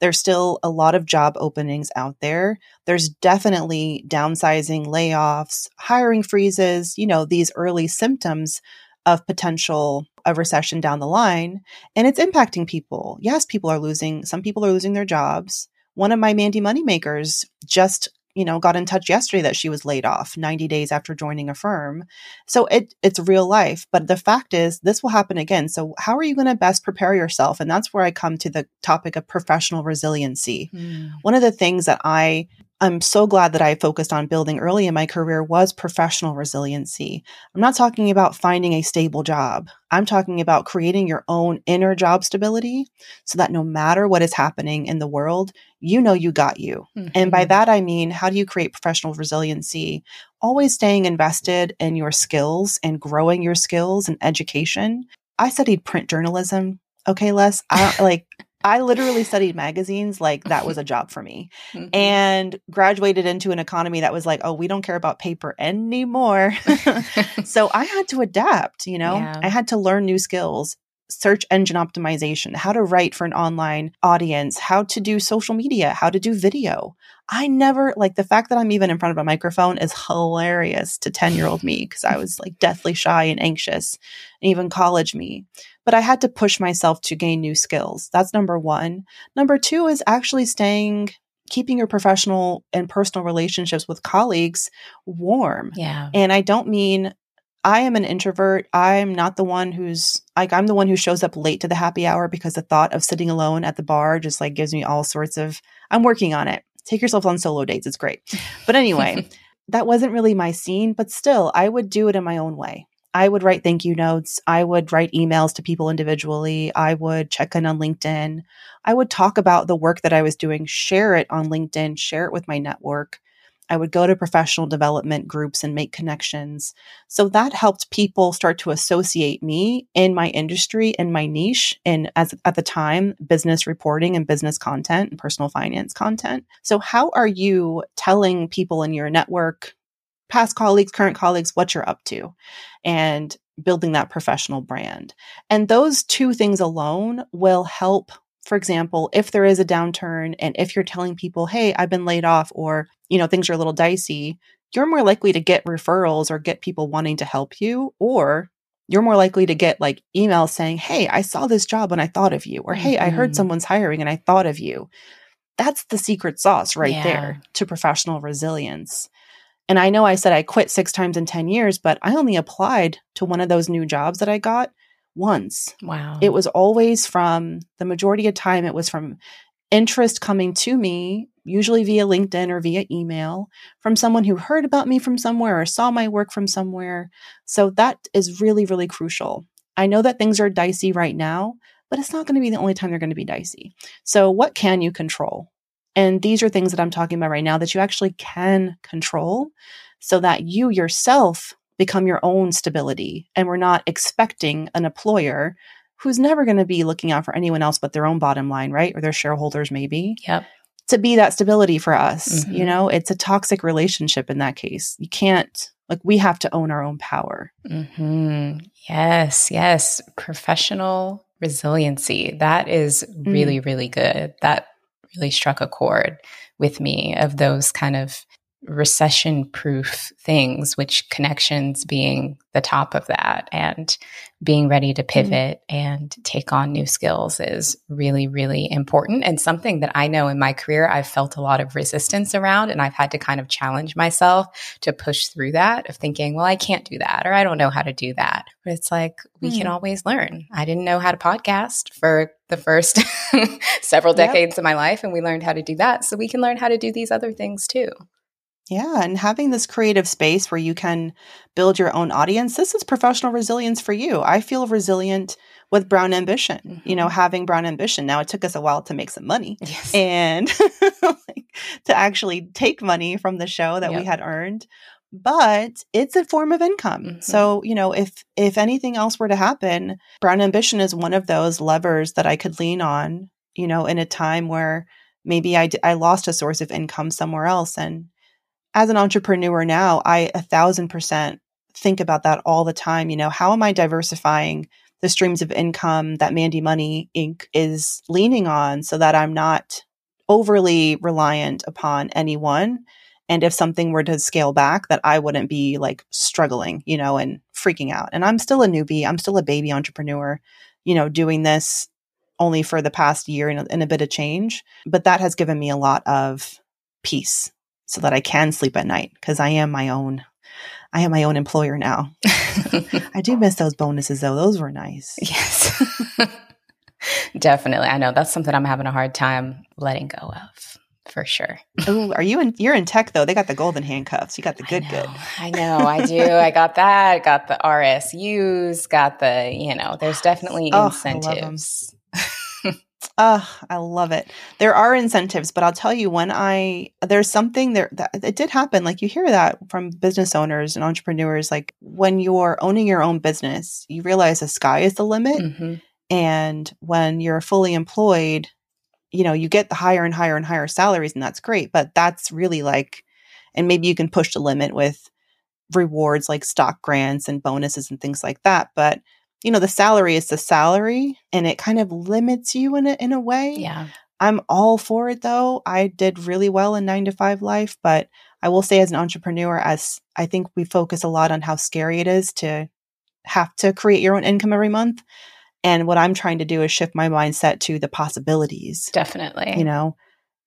There's still a lot of job openings out there. There's definitely downsizing, layoffs, hiring freezes, you know, these early symptoms of potential a recession down the line. And it's impacting people. Yes, people are losing, some people are losing their jobs. One of my Mandi Moneymakers just you know got in touch yesterday that she was laid off 90 days after joining a firm so it it's real life but the fact is this will happen again. So how are you going to best prepare yourself? And that's where i come to the topic of professional resiliency. Hmm. One of the things that I I'm so glad that I focused on building early in my career was professional resiliency. I'm not talking about finding a stable job. I'm talking about creating your own inner job stability so that no matter what is happening in the world, you know you got you. And by Mhm. that, I mean, how do you create professional resiliency? Always staying invested in your skills and growing your skills and education. I studied print journalism. Okay, Les, I like, *laughs* I literally studied magazines like that was *laughs* a job for me Mhm. and graduated into an economy that was like, oh, we don't care about paper anymore. *laughs* so I had to adapt, you know, Yeah. I had to learn new skills, search engine optimization, how to write for an online audience, how to do social media, how to do video. I never like the fact that I'm even in front of a microphone is hilarious to 10 year old me because I was like deathly shy and anxious, and even college me. But I had to push myself to gain new skills. That's number one. Number two is actually staying keeping your professional and personal relationships with colleagues warm. Yeah. And I don't mean I am an introvert. I'm not the one who's like, I'm the one who shows up late to the happy hour because the thought of sitting alone at the bar just like gives me all sorts of, I'm working on it. Take yourself on solo dates. It's great. *laughs* But anyway, that wasn't really my scene, but still, I would do it in my own way. I would write thank you notes. I would write emails to people individually. I would check in on LinkedIn. I would talk about the work that I was doing, share it on LinkedIn, share it with my network. I would go to professional development groups and make connections. So that helped people start to associate me in my industry and my niche in as at the time business reporting and business content and personal finance content. So how are you telling people in your network, past colleagues, current colleagues what you're up to and building that professional brand? And those two things alone will help for example, if there is a downturn and if you're telling people, hey, I've been laid off or, you know, things are a little dicey, you're more likely to get referrals or get people wanting to help you, or you're more likely to get like emails saying, hey, I saw this job and I thought of you, or hey, I heard Mhm. someone's hiring and I thought of you. That's the secret sauce right Yeah. there to professional resilience. And I know I said I quit six times in 10 years, but I only applied to one of those new jobs that I got once. Wow. It was always from the majority of time, it was from interest coming to me, usually via LinkedIn or via email, from someone who heard about me from somewhere or saw my work from somewhere. So that is really, really crucial. I know that things are dicey right now, but it's not going to be the only time they're going to be dicey. So, what can you control? And these are things that I'm talking about right now that you actually can control so that you yourself become your own stability. And we're not expecting an employer who's never going to be looking out for anyone else but their own bottom line, right? Or their shareholders, maybe, Yep. to be that stability for us. You Mhm. know, it's a toxic relationship in that case. You can't, like, we have to own our own power. hmm Yes, yes. Professional resiliency. That is really, really good. That really struck a chord with me of those kind of recession proof things, which connections being the top of that and being ready to pivot and take on new skills is really, really important and something that I know in my career I've felt a lot of resistance around and I've had to kind of challenge myself to push through that of thinking, well, I can't do that or I don't know how to do that. But it's like we can Hmm. always learn. I didn't know how to podcast for the first *laughs* several Yep. decades of my life and we learned how to do that. So we can learn how to do these other things too. Yeah. And having this creative space where you can build your own audience, this is professional resilience for you. I feel resilient with Brown Ambition, you know, Mhm. having Brown Ambition. Now, it took us a while to make some money Yes. and *laughs* like, to actually take money from the show that we had earned but it's a form of income Mhm. so you know if if anything else were to happen brown ambition is one of those levers that i could lean on you know in a time where maybe i d- i lost a source of income somewhere else and as an entrepreneur now i a thousand percent think about that all the time you know how am i diversifying the streams of income that mandi money inc. is leaning on so that i'm not overly reliant upon anyone? And if something were to scale back that i wouldn't be like struggling you know and freaking out. And i'm still a newbie. I'm still a baby entrepreneur you know doing this only for the past year and a, a bit of change. But that has given me a lot of peace so that i can sleep at night because i am my own i am my own employer now *laughs* i do miss those bonuses though those were nice yes. *laughs* Definitely. I know that's something I'm having a hard time letting go of for sure. Ooh, are you in you're in tech though they got the golden handcuffs you got the good I good I know, I do. I got that. Got the RSUs. Got the you know. There's definitely *laughs* Oh, I love 'em. incentives. Oh, I love it. There are incentives, but I'll tell you when I there's something there that it did happen. Like you hear that from business owners and entrepreneurs. Like when you're owning your own business, you realize the sky is the limit. Mhm. And when you're fully employed, you know, you get the higher and higher and higher salaries, and that's great. But that's really like, and maybe you can push the limit with rewards like stock grants and bonuses and things like that. But you know, the salary is the salary, and it kind of limits you in a in a way. Yeah. I'm all for it though. I did really well in nine to five life, but I will say as an entrepreneur, as I think we focus a lot on how scary it is to have to create your own income every month. And what I'm trying to do is shift my mindset to the possibilities. Definitely. You know,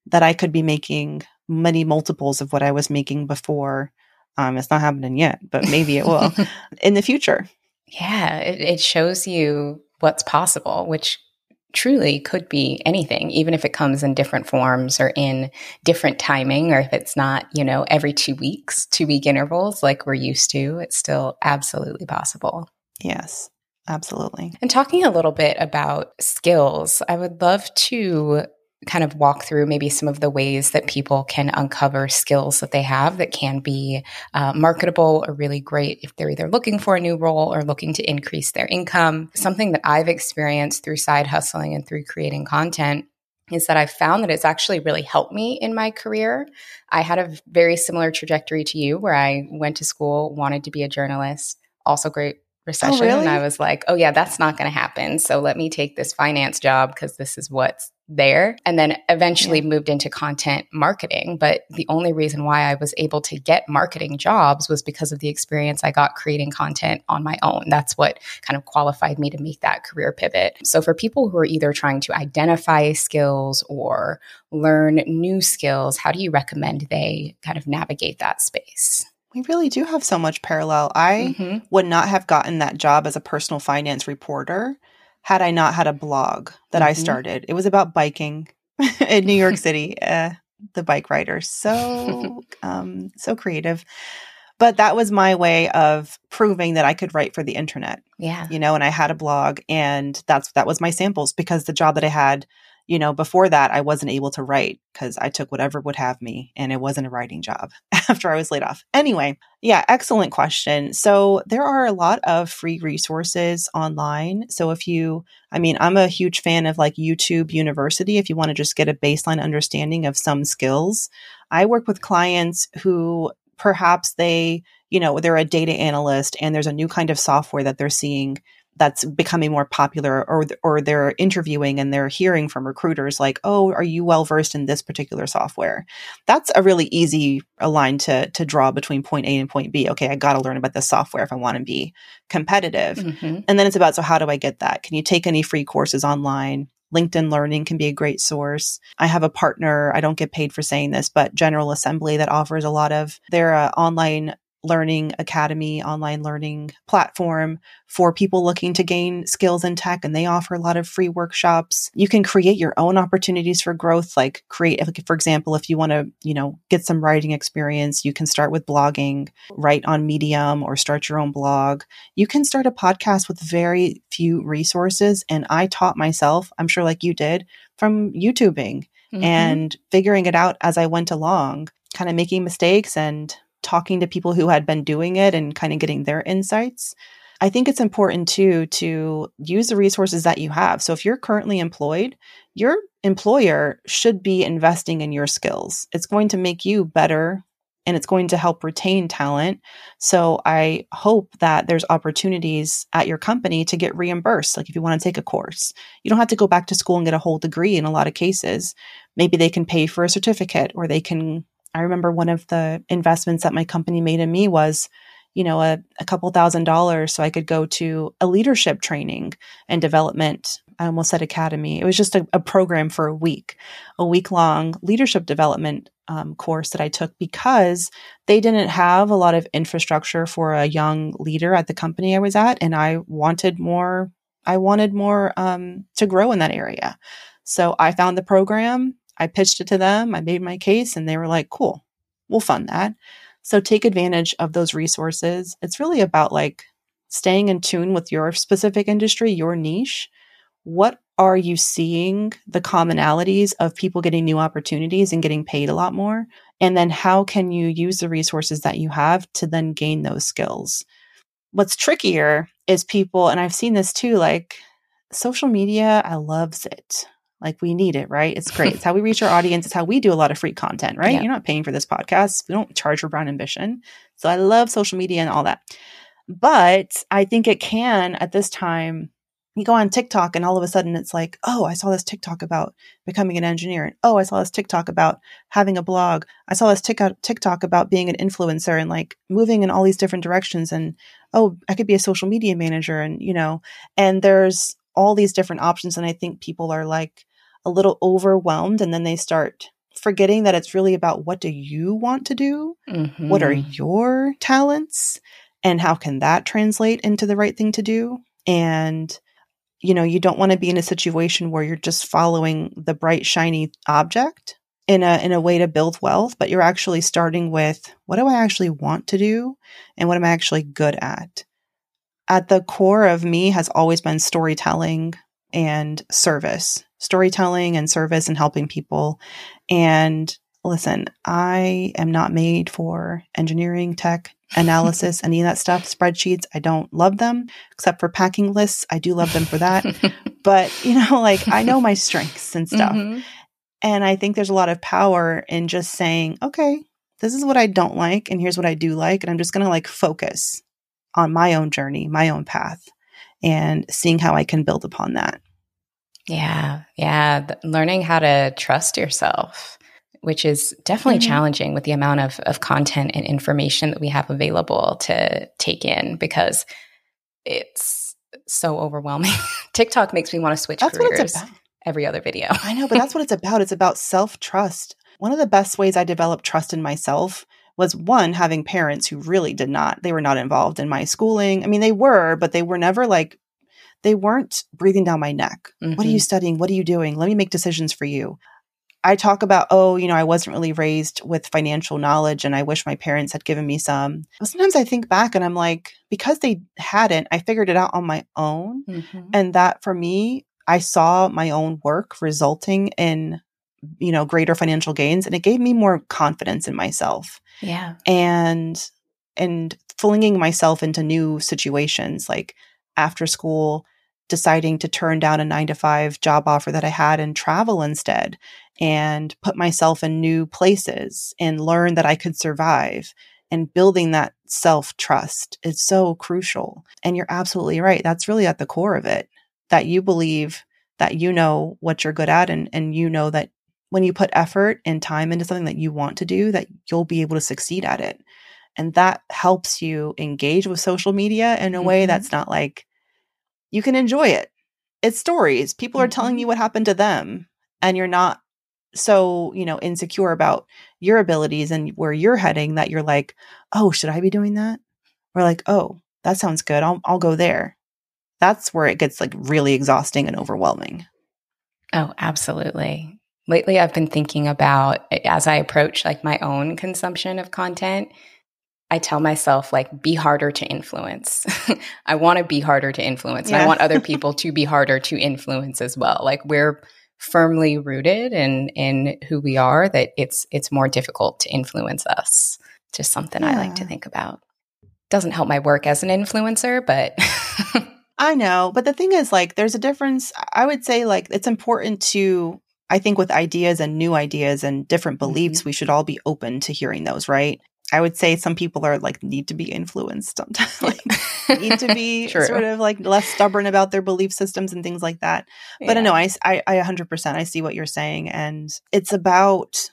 that I could be making many multiples of what I was making before. Um, it's not happening yet, but maybe it will *laughs* in the future. Yeah, it, it shows you what's possible, which truly could be anything, even if it comes in different forms or in different timing, or if it's not, you know, every two weeks, two week intervals like we're used to, it's still absolutely possible. Yes, absolutely. And talking a little bit about skills, I would love to kind of walk through maybe some of the ways that people can uncover skills that they have that can be uh, marketable or really great if they're either looking for a new role or looking to increase their income. Something that I've experienced through side hustling and through creating content is that I've found that it's actually really helped me in my career. I had a very similar trajectory to you where I went to school, wanted to be a journalist, also great Oh, recession. Oh, really? And I was like, oh, yeah, that's not going to happen. So let me take this finance job because this is what's there and then eventually yeah. moved into content marketing. But the only reason why I was able to get marketing jobs was because of the experience I got creating content on my own. That's what kind of qualified me to make that career pivot. So for people who are either trying to identify skills or learn new skills, how do you recommend they kind of navigate that space? We really do have so much parallel. I mm-hmm. would not have gotten that job as a personal finance reporter had I not had a blog that mm-hmm. I started. It was about biking *laughs* in New York *laughs* City. Uh, the bike rider, so *laughs* um, so creative. But that was my way of proving that I could write for the internet. Yeah, you know, and I had a blog, and that's that was my samples because the job that I had you know, before that, I wasn't able to write because I took whatever would have me and it wasn't a writing job *laughs* after I was laid off. Anyway, yeah, excellent question. So there are a lot of free resources online. So if you, I mean, I'm a huge fan of like YouTube University if you want to just get a baseline understanding of some skills. I work with clients who perhaps they, you know, they're a data analyst and there's a new kind of software that they're seeing that's becoming more popular or or they're interviewing and they're hearing from recruiters like oh are you well versed in this particular software? That's a really easy line to to draw between point A and point B. Okay I got to learn about this software if I want to be competitive. Mm-hmm. and then it's about so how do I get that? Can you take any free courses online? LinkedIn Learning can be a great source. I have a partner, I don't get paid for saying this, but General Assembly that offers a lot of their uh, online learning academy online learning platform for people looking to gain skills in tech and they offer a lot of free workshops you can create your own opportunities for growth like create like for example if you want to you know get some writing experience you can start with blogging write on medium or start your own blog you can start a podcast with very few resources and i taught myself i'm sure like you did from youtubing mm-hmm. and figuring it out as i went along kind of making mistakes and talking to people who had been doing it and kind of getting their insights. I think it's important too to use the resources that you have. So if you're currently employed, your employer should be investing in your skills. It's going to make you better and it's going to help retain talent. So I hope that there's opportunities at your company to get reimbursed. Like if you want to take a course, you don't have to go back to school and get a whole degree in a lot of cases. Maybe they can pay for a certificate or they can I remember one of the investments that my company made in me was, you know, a, a couple thousand dollars so I could go to a leadership training and development. I almost said academy. It was just a, a program for a week, a week long leadership development um, course that I took because they didn't have a lot of infrastructure for a young leader at the company I was at, and I wanted more. I wanted more um, to grow in that area. So I found the program I pitched it to them, I made my case, and they were like, cool, we'll fund that. So take advantage of those resources. It's really about like staying in tune with your specific industry, your niche. What are you seeing the commonalities of people getting new opportunities and getting paid a lot more? And then how can you use the resources that you have to then gain those skills? What's trickier is people, and I've seen this too, like social media, I loves it. Like we need it, right? It's great. it's how we *laughs* reach our audience. It's how we do a lot of free content, right? Yeah. You're not paying for this podcast. We don't charge for Brown Ambition. So I love social media and all that. But I think it can at this time you go on TikTok and all of a sudden it's like, oh, I saw this TikTok about becoming an engineer. And oh, I saw this TikTok about having a blog. I saw this TikTok about being an influencer and like moving in all these different directions. And oh, I could be a social media manager. And, you know, and there's all these different options. And I think people are like, a little overwhelmed and then they start forgetting that it's really about what do you want to do? Mm-hmm. What are mm-hmm. your talents? And how can that translate into the right thing to do? And you know, you don't want to be in a situation where you're just following the bright shiny object in a in a way to build wealth, but you're actually starting with what do I actually want to do and what am I actually good at? At the core of me has always been storytelling and service. Storytelling and service and helping people. And listen, I am not made for engineering, tech, analysis, *laughs* any of that stuff. Spreadsheets, I don't love them, except for packing lists. I do love them for that. *laughs* but, you know, like I know my strengths and stuff. Mm-hmm. And I think there's a lot of power in just saying, okay, this is what I don't like, and here's what I do like. And I'm just going to like focus on my own journey, my own path, and seeing how I can build upon that. Yeah. Yeah. Learning how to trust yourself which is definitely mm-hmm. challenging with the amount of, of content and information that we have available to take in because it's so overwhelming. *laughs* TikTok makes me want to switch that's careers every other video. I know, but that's what it's about. It's about self trust. One of the best ways I developed trust in myself was one, having parents who really did not, they were not involved in my schooling. I mean, they were, but they were never like, they weren't breathing down my neck. Mm-hmm. What are you mm-hmm. studying? What are you doing? Let me make decisions for you. I talk about, oh, you know, I wasn't really raised with financial knowledge and I wish my parents had given me some. But sometimes I think back and I'm like, because they hadn't, I figured it out on my own. Mm-hmm. And that for me, I saw my own work resulting in, you know, greater financial gains and it gave me more confidence in myself. Yeah. And, and flinging myself into new situations like after school, deciding to turn down a nine to five job offer that I had and travel instead and put myself in new places and learn that I could survive and building that self trust is so crucial. And you're absolutely right. That's really at the core of it that you believe that you know what you're good at and, and you know that when you put effort and time into something that you want to do, that you'll be able to succeed at it. And that helps you engage with social media in a mm-hmm. way that's not like you can enjoy it. It's stories. People mm-hmm. are telling mm-hmm. you what happened to them, and you're not so, you know, insecure about your abilities and where you're heading that you're like, "Oh, should I be doing that?" Or like, "Oh, that sounds good. I'll I'll go there." That's where it gets like really exhausting and overwhelming. Oh, absolutely. Lately I've been thinking about as I approach like my own consumption of content, I tell myself like be harder to influence. *laughs* I want to be harder to influence. Yeah. And I want other *laughs* people to be harder to influence as well. Like we're firmly rooted in in who we are that it's it's more difficult to influence us. Just something yeah. I like to think about. Doesn't help my work as an influencer, but *laughs* I know, but the thing is like there's a difference. I would say like it's important to I think with ideas and new ideas and different beliefs, mm-hmm. we should all be open to hearing those, right? I would say some people are like need to be influenced sometimes, *laughs* like need to be *laughs* sort of like less stubborn about their belief systems and things like that. But yeah. no, I, I, I 100% I see what you're saying. And it's about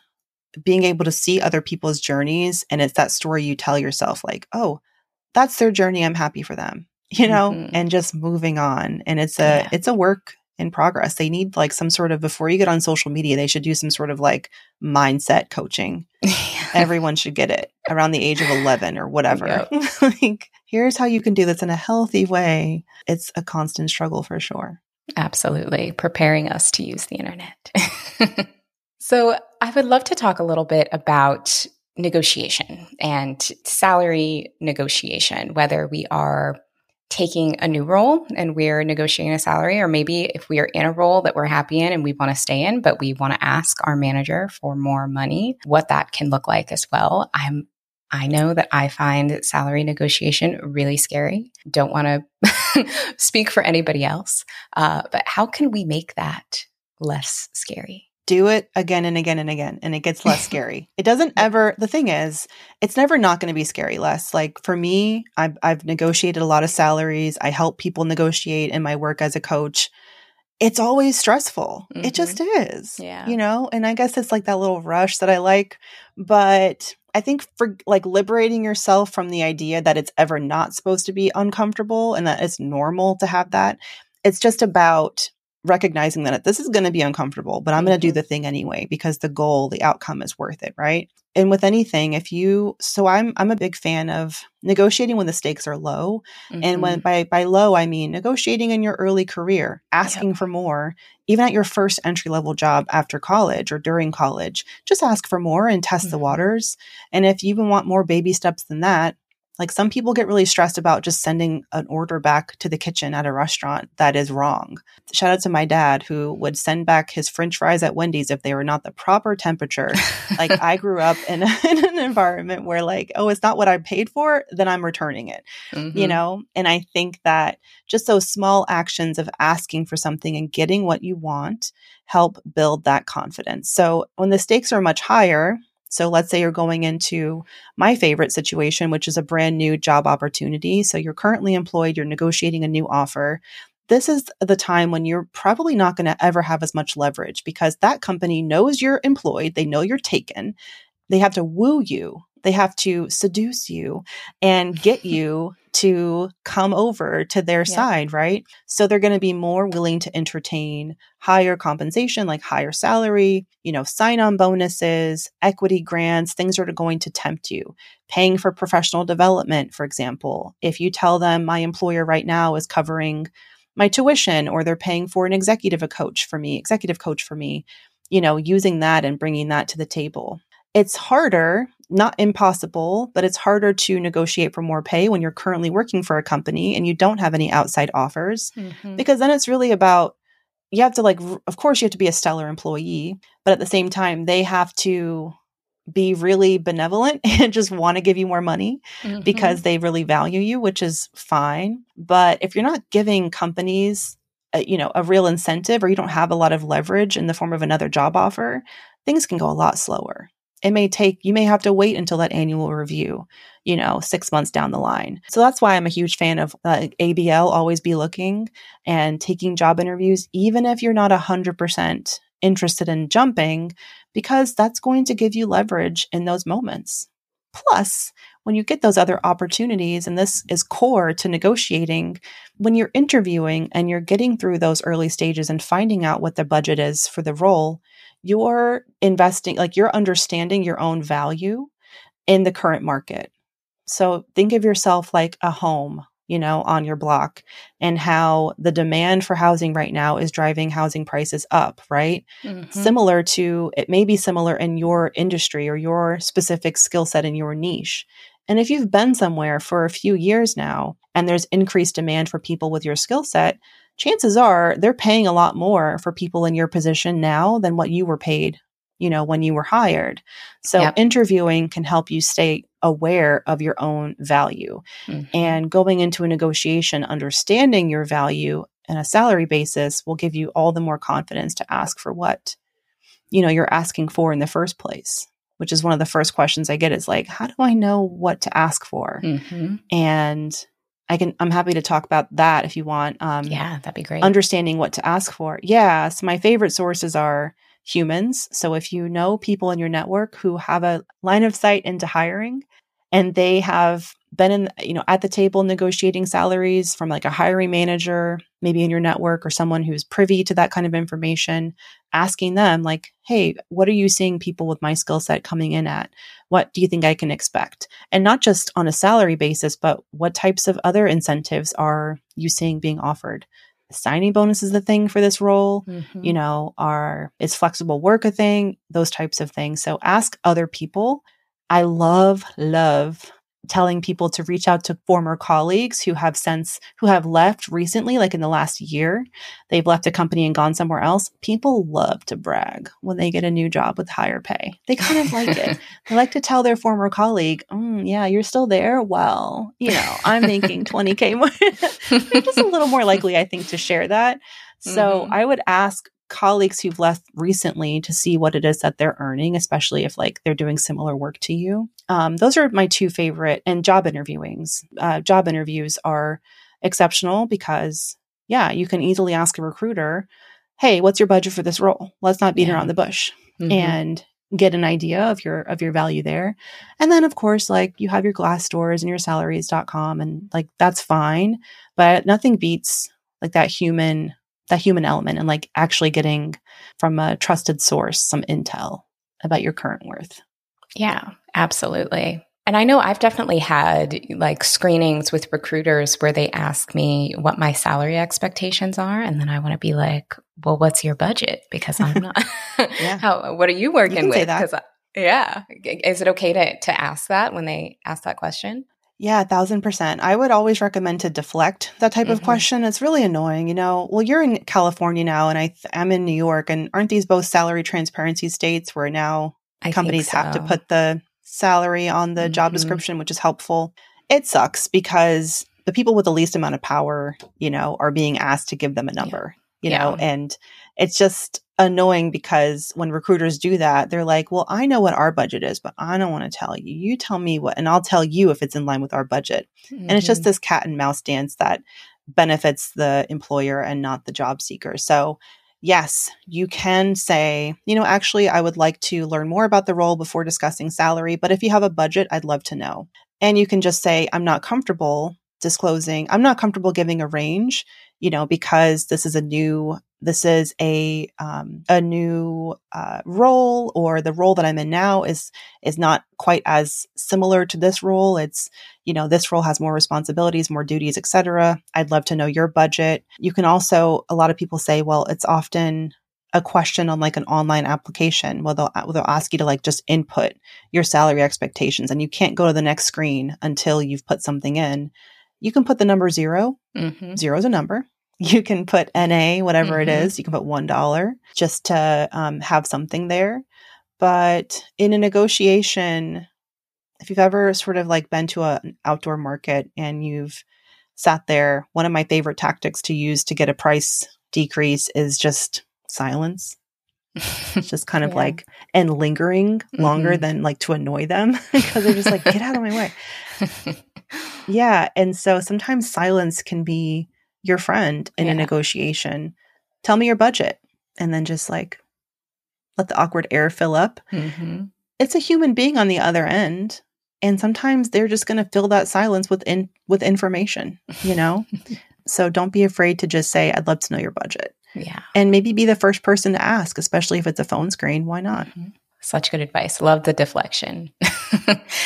being able to see other people's journeys. And it's that story you tell yourself like, oh, that's their journey. I'm happy for them, *laughs* you know, mm-hmm. and just moving on. And it's a, yeah. it's a work in progress. They need like some sort of before you get on social media, they should do some sort of like mindset coaching. *laughs* Everyone should get it around the age of 11 or whatever. *laughs* Like here's how you can do this in a healthy way. It's a constant struggle for sure. Absolutely, preparing us to use the internet. *laughs* so, I would love to talk a little bit about negotiation and salary negotiation, whether we are taking a new role and we're negotiating a salary, or maybe if we are in a role that we're happy in and we want to stay in, but we want to ask our manager for more money, what that can look like as well. I'm I know that I find salary negotiation really scary. Don't want to *laughs* speak for anybody else, uh, but how can we make that less scary? Do it again and again and again and it gets less *laughs* scary. It doesn't ever the thing is, it's never not going to be scary less. Like for me, I've I've negotiated a lot of salaries. I help people negotiate in my work as a coach. It's always stressful. Mm-hmm. It just is. Yeah. You know, and I guess it's like that little rush that I like, but I think for like liberating yourself from the idea that it's ever not supposed to be uncomfortable and that it's normal to have that. It's just about recognizing that this is going to be uncomfortable, but I'm going to do Mhm. the thing anyway because the goal, the outcome is worth it, right? And with anything, if you so I'm I'm a big fan of negotiating when the stakes are low. And when by by low I mean negotiating in your early career, asking for more, even at your first entry level job after college or during college, just ask for more and test the Mhm. waters. And if you even want more baby steps than that, like some people get really stressed about just sending an order back to the kitchen at a restaurant that is wrong. Shout out to my dad who would send back his french fries at Wendy's if they were not the proper temperature. like *laughs* I grew up in, *laughs* in an environment where like, oh, it's not what I paid for, then I'm returning it you Mhm. know and i think that just those small actions of asking for something and getting what you want help build that confidence so when the stakes are much higher so let's say you're going into my favorite situation which is a brand new job opportunity. So you're currently employed you're negotiating a new offer. This is the time when you're probably not going to ever have as much leverage because that company knows you're employed they know you're taken they have to woo you they have to seduce you and get *laughs* you to come over to their Yeah. side, right? So they're going to be more willing to entertain higher compensation, like higher salary, you know, sign on bonuses, equity grants, things that are going to tempt you. Paying for professional development, for example. If you tell them my employer right now is covering my tuition or they're paying for an executive a coach for me, executive coach for me, you know, using that and bringing that to the table. It's harder, not impossible, but it's harder to negotiate for more pay when you're currently working for a company and you don't have any outside offers Mhm. because then it's really about you have to like of course you have to be a stellar employee but at the same time they have to be really benevolent *laughs* and just want to give you more money Mhm. because they really value you which is fine but if you're not giving companies a, you know a real incentive or you don't have a lot of leverage in the form of another job offer things can go a lot slower it may take you may have to wait until that annual review you know 6 months down the line. So that's why i'm a huge fan of uh, ABL always be looking and taking job interviews even if you're not 100% interested in jumping because that's going to give you leverage in those moments. Plus when you get those other opportunities and this is core to negotiating when you're interviewing and you're getting through those early stages and finding out what the budget is for the role you're investing like you're understanding your own value in the current market so think of yourself like a home you know on your block and how the demand for housing right now is driving housing prices up right Mhm. similar to it may be similar in your industry or your specific skill set in your niche. And if you've been somewhere for a few years now and there's increased demand for people with your skill set, chances are they're paying a lot more for people in your position now than what you were paid, you know, when you were hired. So Yep. interviewing can help you stay aware of your own value Mhm. and going into a negotiation understanding your value and a salary basis will give you all the more confidence to ask for what you know you're asking for in the first place which is one of the first questions i get is like how do i know what to ask for Mhm. and i can i'm happy to talk about that if you want um Yeah, that'd be great. understanding what to ask for yeah so my favorite sources are humans so if you know people in your network who have a line of sight into hiring and they have been in you know at the table negotiating salaries from like a hiring manager maybe in your network or someone who's privy to that kind of information asking them like hey what are you seeing people with my skill set coming in at? What do you think i can expect? And not just on a salary basis but what types of other incentives are you seeing being offered? Signing bonus is the thing for this role Mhm. you know are is flexible work a thing? Those types of things. So ask other people. I love love telling people to reach out to former colleagues who have since who have left recently like in the last year. They've left a company and gone somewhere else. People love to brag when they get a new job with higher pay. They kind of like it. *laughs* They like to tell their former colleague mm, yeah you're still there? Well you know i'm making *laughs* 20k more. *laughs* They're just a little more likely i think to share that. So Mhm. i would ask colleagues who've left recently to see what it is that they're earning especially if like they're doing similar work to you um, those are my two favorite and job interviewings uh, job interviews are exceptional because yeah you can easily ask a recruiter hey what's your budget for this role let's not beat Yeah. around the bush Mhm. and get an idea of your of your value there and then of course like you have your Glassdoors and your salaries.com and like that's fine but nothing beats like that human that human element and like actually getting from a trusted source some intel about your current worth. Yeah, absolutely. And I know I've definitely had like screenings with recruiters where they ask me what my salary expectations are. And then I want to be like, well, what's your budget? Because I'm not, *laughs* yeah. how, what are you working you with? Because, yeah. Is it okay to, to ask that when they ask that question? Yeah, a thousand percent. I would always recommend to deflect that type mm-hmm. of question. It's really annoying, you know. Well, you're in California now, and I th- am in New York, and aren't these both salary transparency states where now I companies so. have to put the salary on the mm-hmm. job description, which is helpful? It sucks because the people with the least amount of power, you know, are being asked to give them a number, yeah. you yeah. know, and it's just annoying because when recruiters do that, they're like, well, I know what our budget is, but I don't want to tell you. You tell me what, and I'll tell you if it's in line with our budget. Mm-hmm. And it's just mm-hmm. this cat and mouse dance that benefits the employer and not the job seeker. So, yes, you can say, you know, actually, I would like to learn more about the role before discussing salary, but if you have a budget, I'd love to know. And you can just say, I'm not comfortable disclosing, I'm not comfortable giving a range, you know, because this is a new this is a um, a new uh, role or the role that I'm in now is is not quite as similar to this role. It's you know this role has more responsibilities, more duties, etc. I'd love to know your budget. You can also a lot of people say, well, it's often a question on like an online application where they'll, they'll ask you to like just input your salary expectations and you can't go to the next screen until you've put something in you can put the number 0 mm-hmm. Zero is a number you can put NA, whatever mm-hmm. it is. You can put $1 just to um, have something there. But in a negotiation, if you've ever sort of like been to a, an outdoor market and you've sat there, one of my favorite tactics to use to get a price decrease is just silence. It's *laughs* just kind of yeah. like and lingering longer mm-hmm. than like to annoy them *laughs* because they're just like, get out of my way. *laughs* yeah. And so sometimes silence can be your friend in yeah. a negotiation. Tell me your budget. And then just like let the awkward air fill up. Mm-hmm. It's a human being on the other end. And sometimes they're just going to fill that silence with in, with information, you know? *laughs* so don't be afraid to just say, I'd love to know your budget. Yeah. And maybe be the first person to ask, especially if it's a phone screen. Why not? Mm-hmm. Such good advice. Love the deflection. *laughs*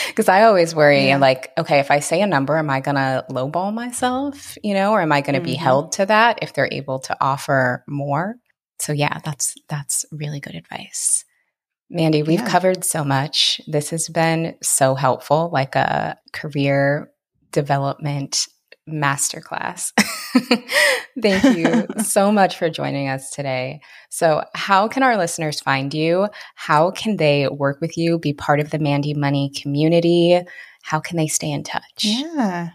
Because I always worry, yeah. like, okay, if I say a number, am I going to lowball myself, you know, or am I going to mm-hmm. be held to that if they're able to offer more? So yeah, that's that's really good advice. Mandi, we've yeah. covered so much. This has been so helpful, like a career development masterclass. *laughs* Thank you *laughs* so much for joining us today. So, how can our listeners find you? How can they work with you, be part of the Mandi Money community? How can they stay in touch? Yeah.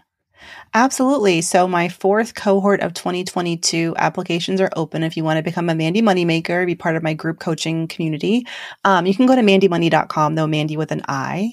Absolutely. So my fourth cohort of 2022 applications are open. If you want to become a Mandi Moneymaker, be part of my group coaching community, um, you can go to mandimoney.com, though Mandi with an I.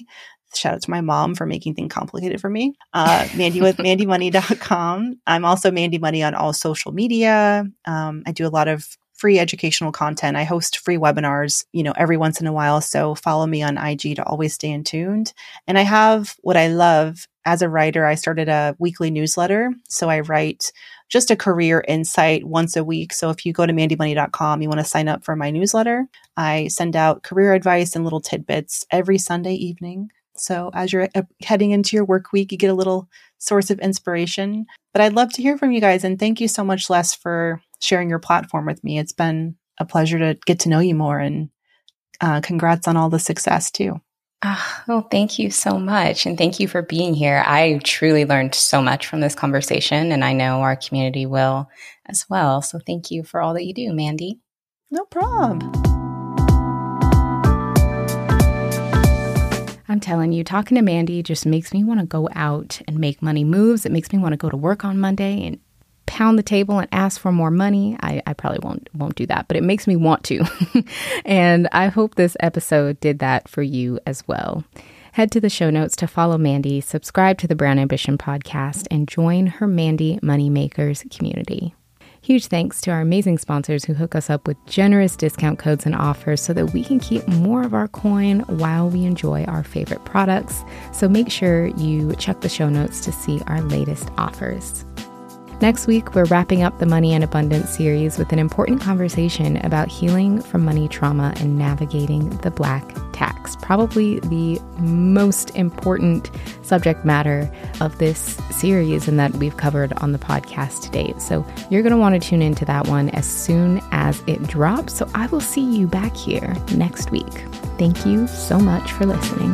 Shout out to my mom for making things complicated for me. Uh, Mandi with *laughs* mandimoney.com. I'm also Mandi Money on all social media. Um, I do a lot of free educational content. I host free webinars, you know, every once in a while. So follow me on IG to always stay in tuned. And I have what I love as a writer. I started a weekly newsletter. So I write just a career insight once a week. So if you go to mandimoney.com, you want to sign up for my newsletter. I send out career advice and little tidbits every Sunday evening. So as you're uh, heading into your work week, you get a little source of inspiration. But I'd love to hear from you guys. And thank you so much, Les, for sharing your platform with me. It's been a pleasure to get to know you more. And uh, congrats on all the success, too. Oh, well, thank you so much. And thank you for being here. I truly learned so much from this conversation, and I know our community will as well. So thank you for all that you do, Mandi. No problem. I'm telling you, talking to Mandi just makes me want to go out and make money moves. It makes me want to go to work on Monday and pound the table and ask for more money. I, I probably won't won't do that, but it makes me want to. *laughs* and I hope this episode did that for you as well. Head to the show notes to follow Mandi, subscribe to the Brown Ambition podcast, and join her Mandi Moneymakers community. Huge thanks to our amazing sponsors who hook us up with generous discount codes and offers so that we can keep more of our coin while we enjoy our favorite products. So make sure you check the show notes to see our latest offers. Next week, we're wrapping up the Money and Abundance series with an important conversation about healing from money trauma and navigating the Black tax. Probably the most important subject matter of this series and that we've covered on the podcast to date. So you're going to want to tune into that one as soon as it drops. So I will see you back here next week. Thank you so much for listening.